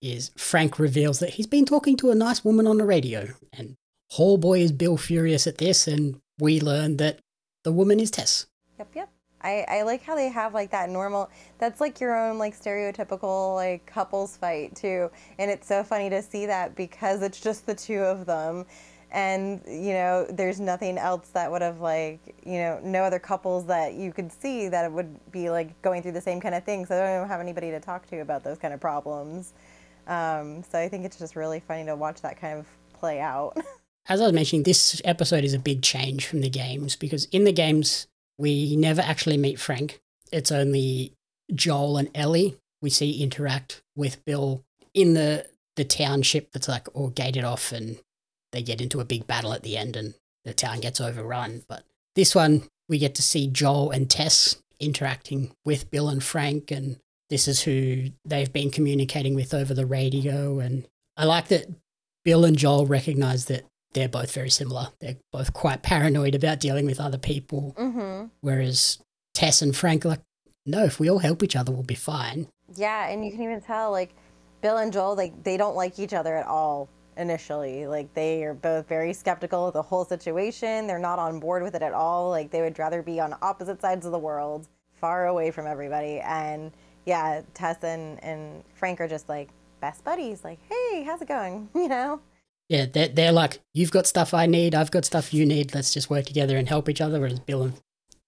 is Frank reveals that he's been talking to a nice woman on the radio, and whole boy is Bill furious at this, and we learn that the woman is Tess. Yep, yep. I, I like how they have like that normal that's like your own like stereotypical like couples fight too and it's so funny to see that because it's just the two of them and you know there's nothing else that would have like you know no other couples that you could see that would be like going through the same kind of thing so i don't have anybody to talk to about those kind of problems Um, so I think it's just really funny to watch that kind of play out. As I was mentioning, this episode is a big change from the games because in the games, we never actually meet Frank. It's only Joel and Ellie we see interact with Bill in the, the township that's like all gated off and they get into a big battle at the end and the town gets overrun. But this one, we get to see Joel and Tess interacting with Bill and Frank, and this is who they've been communicating with over the radio. And I like that Bill and Joel recognize that they're both very similar. They're both quite paranoid about dealing with other people, mm-hmm. whereas Tess and Frank are like, no, if we all help each other, we'll be fine. Yeah, and you can even tell like Bill and Joel like they don't like each other at all initially. Like they are both very skeptical of the whole situation. They're not on board with it at all. Like they would rather be on opposite sides of the world, far away from everybody. And yeah, Tess and, and Frank are just like best buddies. Like, hey, how's it going? You know? Yeah, they're, they're like, you've got stuff I need, I've got stuff you need. Let's just work together and help each other. Whereas Bill and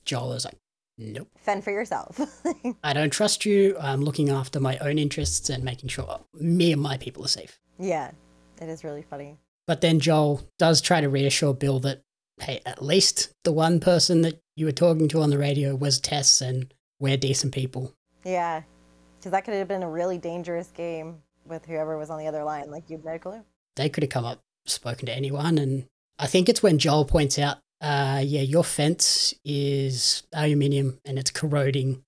Joel is like, nope. Fend for yourself. I don't trust you. I'm looking after my own interests and making sure me and my people are safe. yeah, it is really funny. But then Joel does try to reassure Bill that, hey, at least the one person that you were talking to on the radio was Tess and we're decent people. Yeah, because that could have been a really dangerous game with whoever was on the other line. Like you'd no clue. They could have come up, spoken to anyone. And I think it's when Joel points out, uh, yeah, your fence is aluminium and it's corroding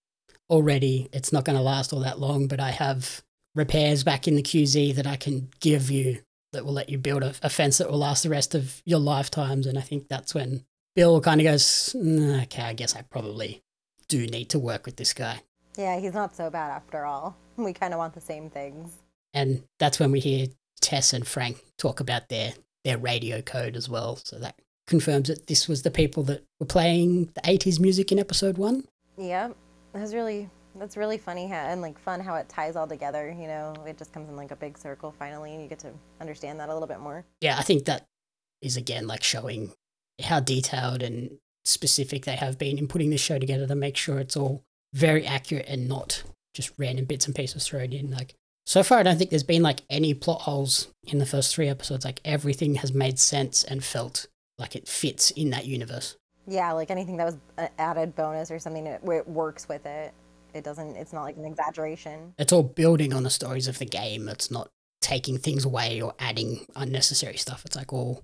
already. It's not going to last all that long, but I have repairs back in the QZ that I can give you that will let you build a, a fence that will last the rest of your lifetimes. And I think that's when Bill kind of goes, "Mm, okay, I guess I probably do need to work with this guy. Yeah, he's not so bad after all. We kind of want the same things. And that's when we hear Tess and Frank talk about their, their radio code as well. So that confirms that this was the people that were playing the 80s music in episode one. Yep, was really that's really funny how, and like fun how it ties all together. You know, it just comes in like a big circle finally, and you get to understand that a little bit more. Yeah, I think that is again like showing how detailed and specific they have been in putting this show together to make sure it's all very accurate and not just random bits and pieces thrown in. Like so far, I don't think there's been like any plot holes in the first three episodes. Like everything has made sense and felt like it fits in that universe. Yeah, like anything that was uh, added bonus or something where it works with it. It doesn't. It's not like an exaggeration. It's all building on the stories of the game. It's not taking things away or adding unnecessary stuff. It's like all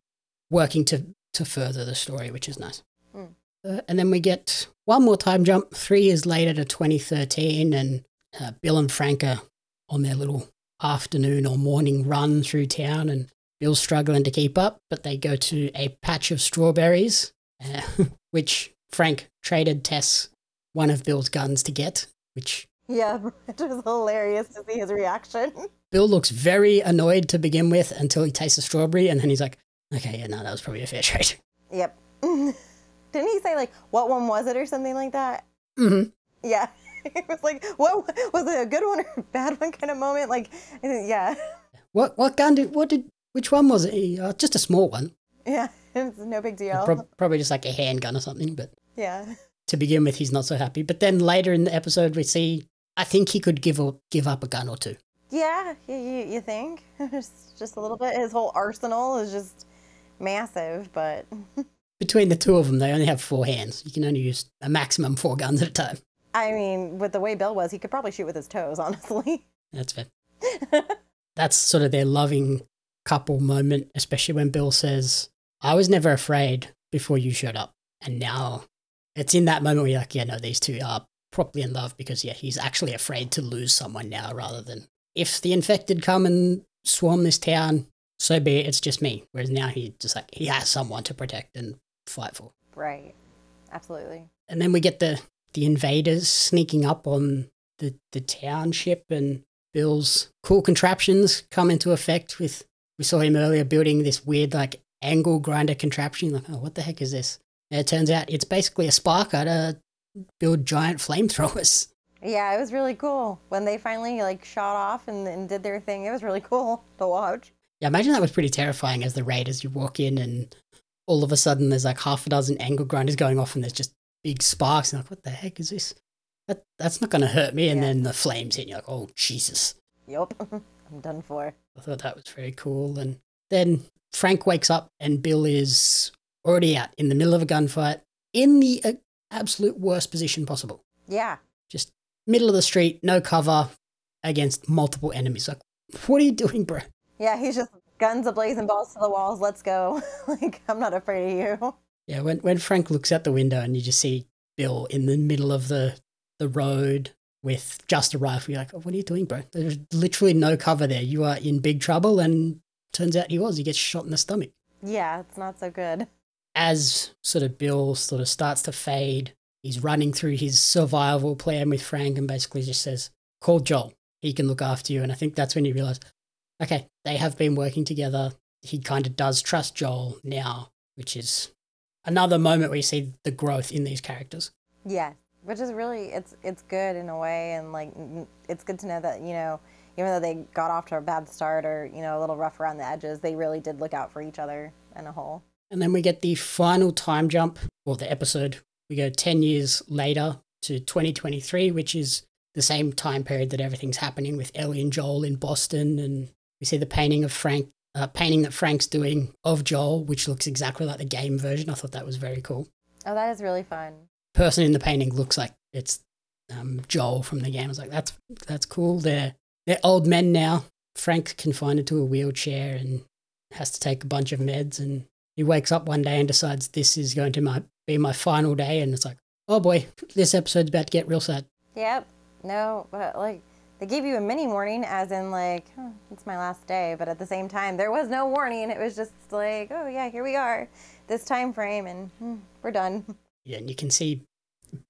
working to to further the story, which is nice. Mm. Uh, and then we get one more time jump three years later to 2013, and uh, Bill and Frank are on their little afternoon or morning run through town, and Bill's struggling to keep up, but they go to a patch of strawberries, uh, which Frank traded Tess one of Bill's guns to get, which Yeah, it was hilarious to see his reaction. Bill looks very annoyed to begin with until he tastes the strawberry, and then he's like, okay, yeah, no, that was probably a fair trade. Yep. Didn't he say like what one was it or something like that? Mm-hmm. Yeah. it was like what was it a good one or a bad one kind of moment? Like yeah, What what gun did what did which one was it? Uh, just a small one, yeah. It's no big deal. Prob- probably just like a handgun or something. But yeah. To begin with, he's not so happy. But then later in the episode, we see I think he could give a, give up a gun or two. Yeah, you, you, think? just, just a little bit. His whole arsenal is just massive, but Between the two of them, they only have four hands. You can only use a maximum four guns at a time. I mean, with the way Bill was, he could probably shoot with his toes, honestly. That's fair. That's sort of their loving couple moment, especially when Bill says, I was never afraid before you showed up. And now it's in that moment where you're like, yeah, no, these two are properly in love because, yeah, he's actually afraid to lose someone now rather than if the infected come and swarm this town, so be it, it's just me. Whereas now he just like, he has someone to protect and fight for. right. Absolutely. And then we get the, the invaders sneaking up on the, the township and Bill's cool contraptions come into effect with we saw him earlier building this weird like angle grinder contraption. Like, oh, what the heck is this? And it turns out it's basically a sparker to build giant flamethrowers. Yeah, it was really cool when they finally like shot off and, and did their thing. It was really cool to watch. Yeah, imagine that was pretty terrifying as the raiders. You walk in and all of a sudden there's like half a dozen angle grinders going off and there's just big sparks. And like, what the heck is this? That, that's not going to hurt me. And Yeah. then the flames hit. And you're like, oh, Jesus. Yep. I'm done for. I thought that was very cool. And then Frank wakes up and Bill is already out in the middle of a gunfight in the uh, absolute worst position possible. Yeah. Just middle of the street, no cover against multiple enemies. Like, what are you doing, bro? Yeah, he's just guns ablazing, balls to the walls. Let's go. like, I'm not afraid of you. Yeah, when when Frank looks out the window and you just see Bill in the middle of the the road with just a rifle, you're like, oh, "What are you doing, bro? There's literally no cover there. You are in big trouble." And turns out he was. He gets shot in the stomach. Yeah, it's not so good. As sort of Bill sort of starts to fade, he's running through his survival plan with Frank and basically just says, "Call Joel. He can look after you." And I think that's when you realize, okay, they have been working together. He kind of does trust Joel now, which is another moment where you see the growth in these characters. Yeah, which is really it's it's good in a way, and like it's good to know that you know even though they got off to a bad start or you know a little rough around the edges, they really did look out for each other in a whole. And then we get the final time jump, or the episode. We go ten years later to 2023, which is the same time period that everything's happening with Ellie and Joel in Boston, and we see the painting of Frank uh, painting that Frank's doing of Joel, which looks exactly like the game version. I thought that was very cool. Oh, that is really fun. Person in the painting looks like it's um, Joel from the game. I was like, that's that's cool. They're they're old men now. Frank confined into a wheelchair and has to take a bunch of meds. And he wakes up one day and decides this is going to my, be my final day. And it's like, oh boy, this episode's about to get real sad. Yep. No, but like they gave you a mini warning, as in like oh, it's my last day, but at the same time there was no warning. It was just like, oh yeah, here we are, this time frame, and hmm, we're done. Yeah, and you can see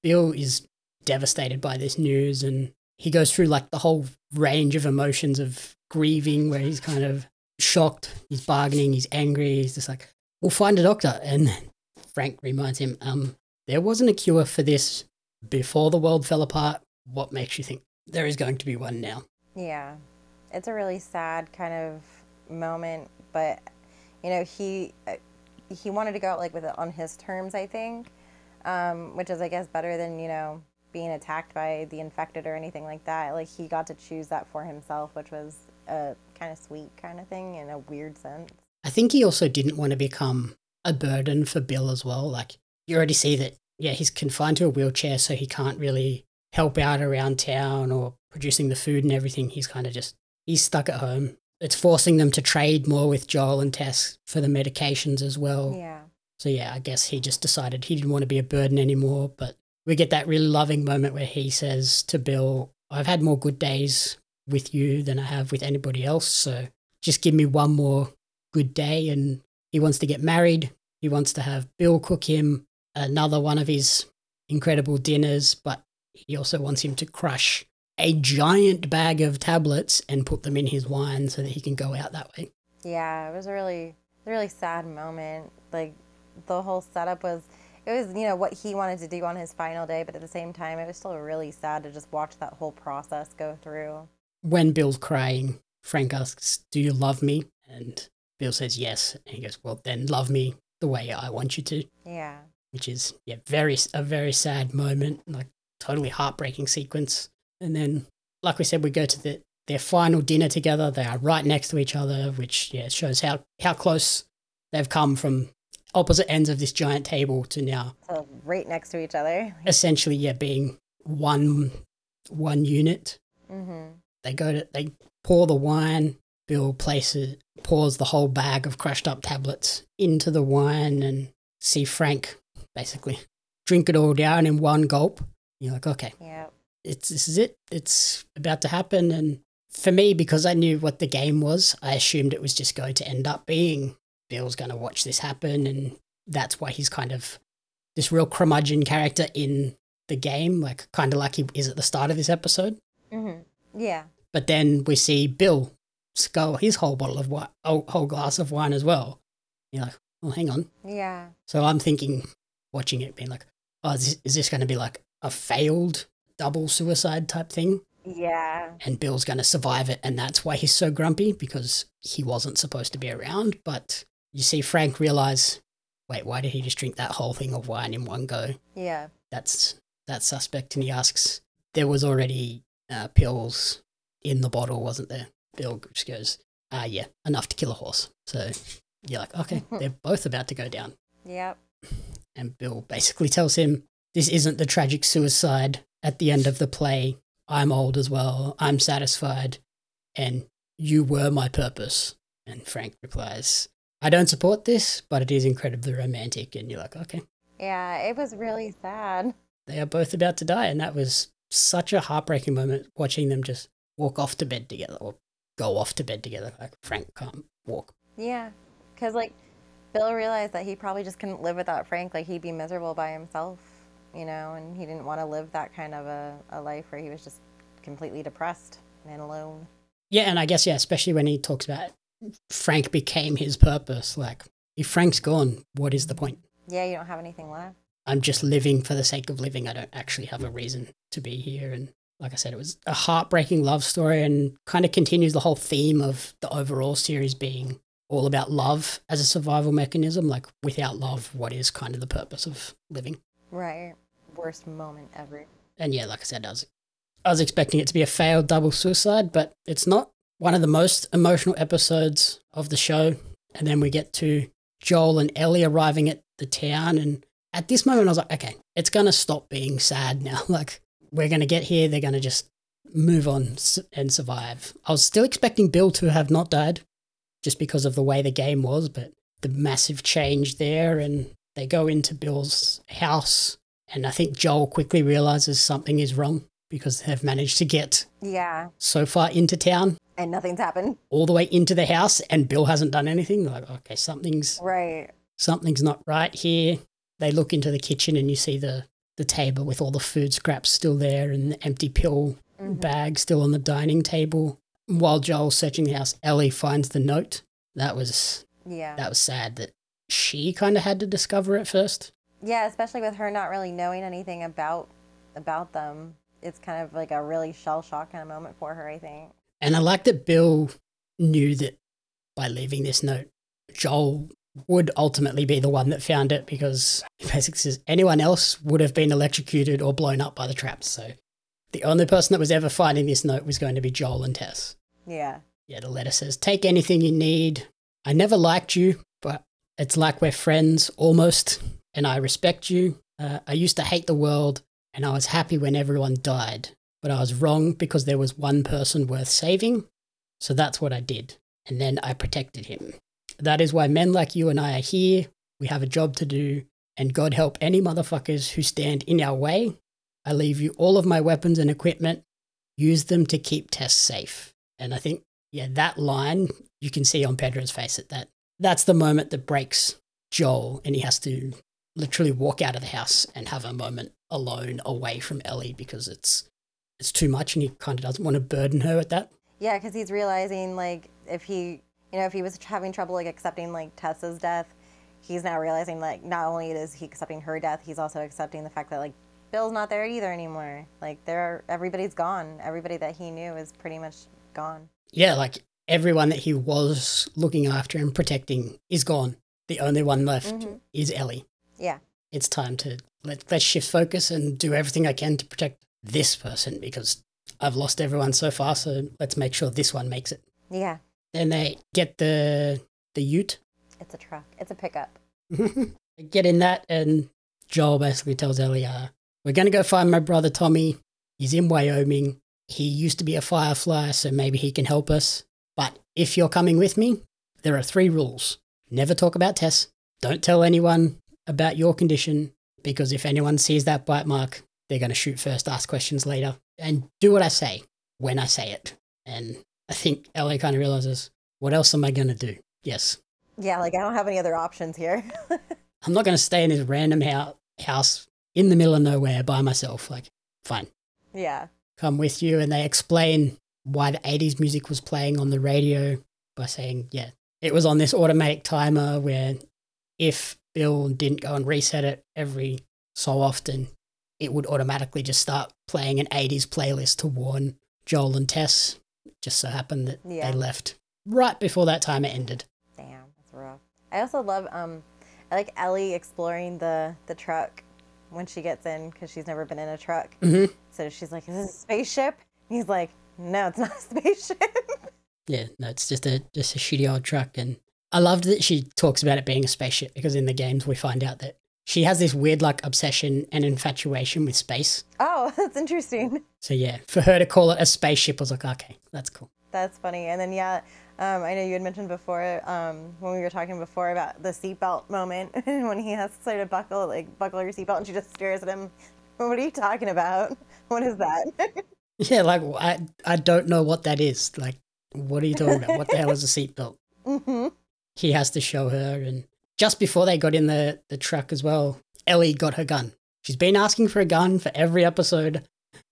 Bill is devastated by this news, and he goes through like the whole range of emotions of grieving, where he's kind of shocked, he's bargaining, he's angry, he's just like, we'll find a doctor, and Frank reminds him, um, there wasn't a cure for this before the world fell apart. What makes you think there is going to be one now. Yeah. It's a really sad kind of moment, but you know, he uh, he wanted to go out like with it on his terms, I think. Um, which is I guess better than, you know, being attacked by the infected or anything like that. Like he got to choose that for himself, which was a kind of sweet kind of thing in a weird sense. I think he also didn't want to become a burden for Bill as well. Like you already see that yeah, he's confined to a wheelchair so he can't really help out around town or producing the food and everything. He's kind of just, he's stuck at home. It's forcing them to trade more with Joel and Tess for the medications as well. Yeah. So, yeah, I guess he just decided he didn't want to be a burden anymore. But we get that really loving moment where he says to Bill, I've had more good days with you than I have with anybody else. So just give me one more good day. And he wants to get married. He wants to have Bill cook him another one of his incredible dinners, but he also wants him to crush a giant bag of tablets and put them in his wine so that he can go out that way. Yeah, it was a really, really sad moment. Like the whole setup was, it was, you know, what he wanted to do on his final day, but at the same time, it was still really sad to just watch that whole process go through. When Bill's crying, Frank asks, Do you love me? And Bill says yes. And he goes, Well, then love me the way I want you to. Yeah. Which is, yeah, very, a very sad moment. Like, totally heartbreaking sequence. And then, like we said, we go to the, their final dinner together. They are right next to each other, which yeah shows how how close they've come from opposite ends of this giant table to now so right next to each other. Essentially, yeah, being one one unit. Mm-hmm. They go to they pour the wine. Bill places pours the whole bag of crushed up tablets into the wine, and see Frank basically drink it all down in one gulp. You're like, okay, yeah, it's this is it. It's about to happen. And for me, because I knew what the game was, I assumed it was just going to end up being Bill's going to watch this happen, and that's why he's kind of this real curmudgeon character in the game, like kind of like he is at the start of this episode. Mm-hmm. Yeah. But then we see Bill scull his whole bottle of wine, whole glass of wine as well. You're like, well, hang on. Yeah. So I'm thinking, watching it, being like, oh, is this, is this going to be like a failed double suicide type thing. Yeah. And Bill's going to survive it. And that's why he's so grumpy because he wasn't supposed to be around. But you see Frank realize, wait, why did he just drink that whole thing of wine in one go? Yeah. That's that suspect. And he asks, there was already uh, pills in the bottle, wasn't there? Bill just goes, ah, yeah, enough to kill a horse. So you're like, okay, they're both about to go down. Yep. And Bill basically tells him, this isn't the tragic suicide at the end of the play. I'm old as well. I'm satisfied. And you were my purpose. And Frank replies, I don't support this, but it is incredibly romantic. And you're like, okay. Yeah, it was really sad. They are both about to die. And that was such a heartbreaking moment watching them just walk off to bed together or go off to bed together. Like Frank can't walk. Yeah, because like Bill realized that he probably just couldn't live without Frank. Like he'd be miserable by himself, you know, and he didn't want to live that kind of a, a life where he was just completely depressed and alone. Yeah, and I guess, yeah, especially when he talks about Frank became his purpose. Like, if Frank's gone, what is the point? Yeah, you don't have anything left. I'm just living for the sake of living. I don't actually have a reason to be here. And like I said, it was a heartbreaking love story and kind of continues the whole theme of the overall series being all about love as a survival mechanism. Like, without love, what is kind of the purpose of living? Right. Worst moment ever. And yeah, like I said, I was, I was expecting it to be a failed double suicide, but it's not. One of the most emotional episodes of the show. And then we get to Joel and Ellie arriving at the town. And at this moment, I was like, okay, it's going to stop being sad now. like, we're going to get here. They're going to just move on and survive. I was still expecting Bill to have not died just because of the way the game was, but the massive change there. And they go into Bill's house. And I think Joel quickly realizes something is wrong because they've managed to get Yeah, so far into town, and nothing's happened. all the way into the house, and Bill hasn't done anything. Like, okay, something's Right. something's not right here. They look into the kitchen and you see the the table with all the food scraps still there and the empty pill Mhm. bag still on the dining table. While Joel's searching the house, Ellie finds the note. That was Yeah. that was sad that she kind of had to discover it first. Yeah, especially with her not really knowing anything about about them. It's kind of like a really shell shock kind of moment for her, I think. And I like that Bill knew that by leaving this note, Joel would ultimately be the one that found it because basically says anyone else would have been electrocuted or blown up by the traps. So the only person that was ever finding this note was going to be Joel and Tess. Yeah. Yeah, the letter says, Take anything you need. I never liked you, but it's like we're friends almost, and I respect you. Uh, I used to hate the world, and I was happy when everyone died, but I was wrong because there was one person worth saving. So that's what I did. And then I protected him. That is why men like you and I are here. We have a job to do, and God help any motherfuckers who stand in our way. I leave you all of my weapons and equipment. Use them to keep Tess safe. And I think yeah, that line you can see on Pedro's face at that that's the moment that breaks Joel, and he has to literally walk out of the house and have a moment alone away from Ellie because it's it's too much, and he kind of doesn't want to burden her at that. Yeah, because he's realizing like if he, you know, if he was having trouble like accepting like Tess's death, he's now realizing like not only is he accepting her death, he's also accepting the fact that like Bill's not there either anymore. Like there, everybody's gone. Everybody that he knew is pretty much gone. Yeah, like everyone that he was looking after and protecting is gone. The only one left Mhm. is Ellie. Yeah. It's time to let let's shift focus and do everything I can to protect this person because I've lost everyone so far. So let's make sure this one makes it. Yeah. Then they get the the Ute, It's a truck. It's a pickup. They get in that, and Joel basically tells Ellie, uh, "We're gonna go find my brother Tommy. He's in Wyoming. He used to be a firefly, so maybe he can help us. But if you're coming with me, there are three rules: never talk about Tess. Don't tell anyone about your condition, because if anyone sees that bite mark, they're gonna shoot first, ask questions later, and do what I say when I say it." And I think Ellie kind of realizes, "What else am I gonna do?" Yes, Yeah, like I don't have any other options here. I'm not going to stay in this random hou- house in the middle of nowhere by myself. Like, fine, yeah. come with you. And they explain why the 80s music was playing on the radio by saying, yeah, it was on this automatic timer where if Bill didn't go and reset it every so often, it would automatically just start playing an 80s playlist to warn Joel and Tess. It just so happened that Yeah. they left right before that timer ended. Damn, that's rough. I also love um, I like Ellie exploring the the truck when she gets in because she's never been in a truck. hmm So she's like, "Is this a spaceship?" He's like, "No, it's not a spaceship." Yeah, no, it's just a just a shitty old truck, and I loved that she talks about it being a spaceship because in the games we find out that she has this weird like obsession and infatuation with space. Oh, that's interesting. So yeah, for her to call it a spaceship I was like, okay, that's cool. That's funny. And then yeah, um, I know you had mentioned before um, when we were talking before about the seatbelt moment when he has to sort of buckle like buckle your seatbelt and she just stares at him. What are you talking about? What is that? Yeah, like I I don't know what that is. Like, what are you talking about? What the hell is a seatbelt? hmm He has to show her, and just before they got in the the truck as well, Ellie got her gun. She's been asking for a gun for every episode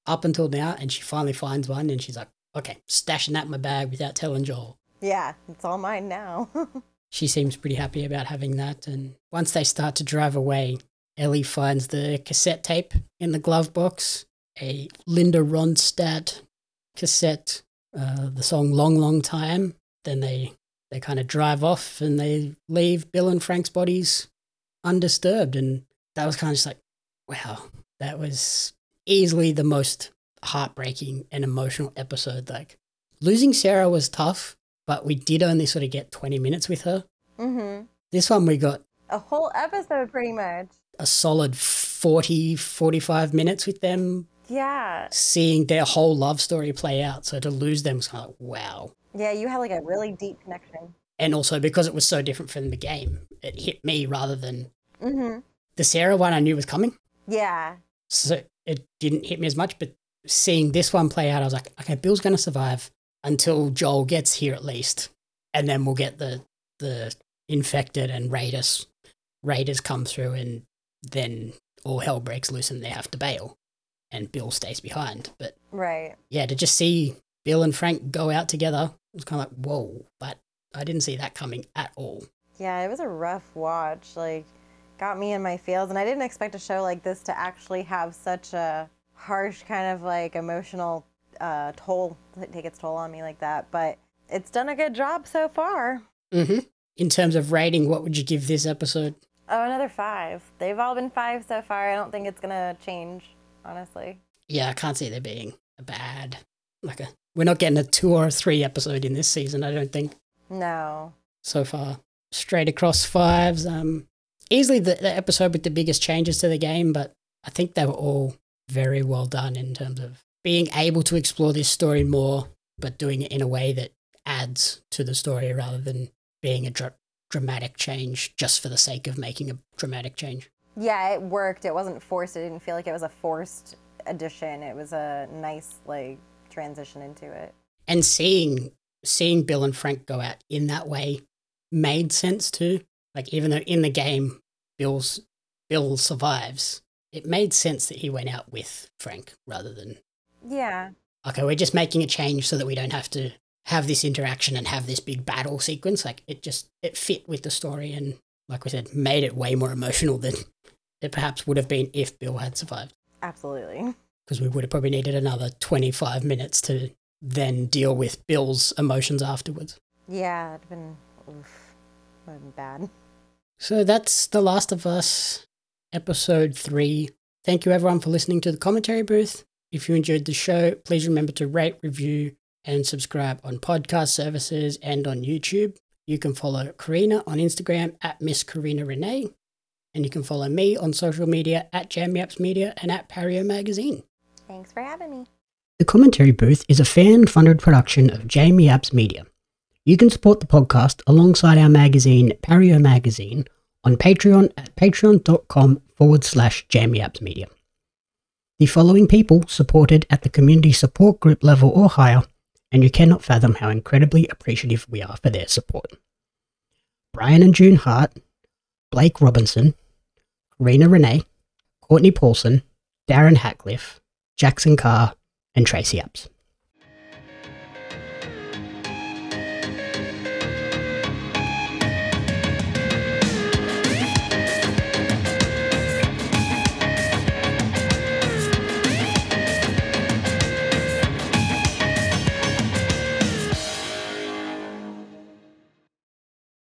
up until now, and she finally finds one, and she's like, okay, stashing that in my bag without telling Joel. Yeah, it's all mine now. She seems pretty happy about having that, and once they start to drive away, Ellie finds the cassette tape in the glove box, a Linda Ronstadt cassette, uh, the song "Long Long Time." Then they they kind of drive off and they leave Bill and Frank's bodies undisturbed, and that was kind of just like, wow, that was easily the most heartbreaking and emotional episode. Like losing Sarah was tough, but we did only sort of get twenty minutes with her. hmm This one we got A whole episode, pretty much. a solid 40, 45 minutes with them, Yeah. seeing their whole love story play out. So to lose them was kind of like, wow. Yeah, you had like a really deep connection. And also because it was so different from the game, it hit me rather than hmm the Sarah one I knew was coming. Yeah. So it didn't hit me as much. But seeing this one play out, I was like, okay, Bill's going to survive until Joel gets here at least. And then we'll get the, the infected and raiders, raiders come through and then all hell breaks loose and they have to bail. And Bill stays behind. But Right. yeah, to just see Bill and Frank go out together It was kind of like, whoa, but I didn't see that coming at all. Yeah, it was a rough watch. Like, got me in my feels, and I didn't expect a show like this to actually have such a harsh kind of like emotional uh, toll, take its toll on me like that. But it's done a good job so far. hmm In terms of rating, what would you give this episode? Oh, another five. They've all been five so far. I don't think it's gonna change, honestly. Yeah, I can't see there being a bad, like a, we're not getting a two or a three episode in this season, I don't think, No. so far. Straight across fives. Um, easily the, the episode with the biggest changes to the game, but I think they were all very well done in terms of being able to explore this story more, but doing it in a way that adds to the story rather than being a dra- dramatic change just for the sake of making a dramatic change. Yeah, it worked. It wasn't forced. It didn't feel like it was a forced addition. It was a nice like transition into it. And seeing seeing Bill and Frank go out in that way made sense too. Like even though in the game Bill's Bill survives, it made sense that he went out with Frank rather than Yeah. okay, we're just making a change so that we don't have to have this interaction and have this big battle sequence. Like it just it fit with the story and like we said, made it way more emotional than it perhaps would have been if Bill had survived. Absolutely. Because we would have probably needed another twenty five minutes to then deal with Bill's emotions afterwards. Yeah, it'd been oof, have been bad. So that's The Last of Us, episode three. Thank you everyone for listening to the commentary booth. If you enjoyed the show, please remember to rate, review, and subscribe on podcast services and on YouTube. You can follow Corrina on Instagram at Miss Corrina Renee, and you can follow me on social media at Jamie Apps Media and at Pario Magazine. Thanks for having me. The Commentary Booth is a fan funded production of Jamie Apps Media. You can support the podcast alongside our magazine, Pario Magazine, on Patreon at patreon.com forward slash Media. The following people supported at the community support group level or higher, and you cannot fathom how incredibly appreciative we are for their support. Brian and June Hart, Blake Robinson, Rena Renee, Courtney Paulson, Darren Hatcliffe, Jackson Carr, and Tracy Apps.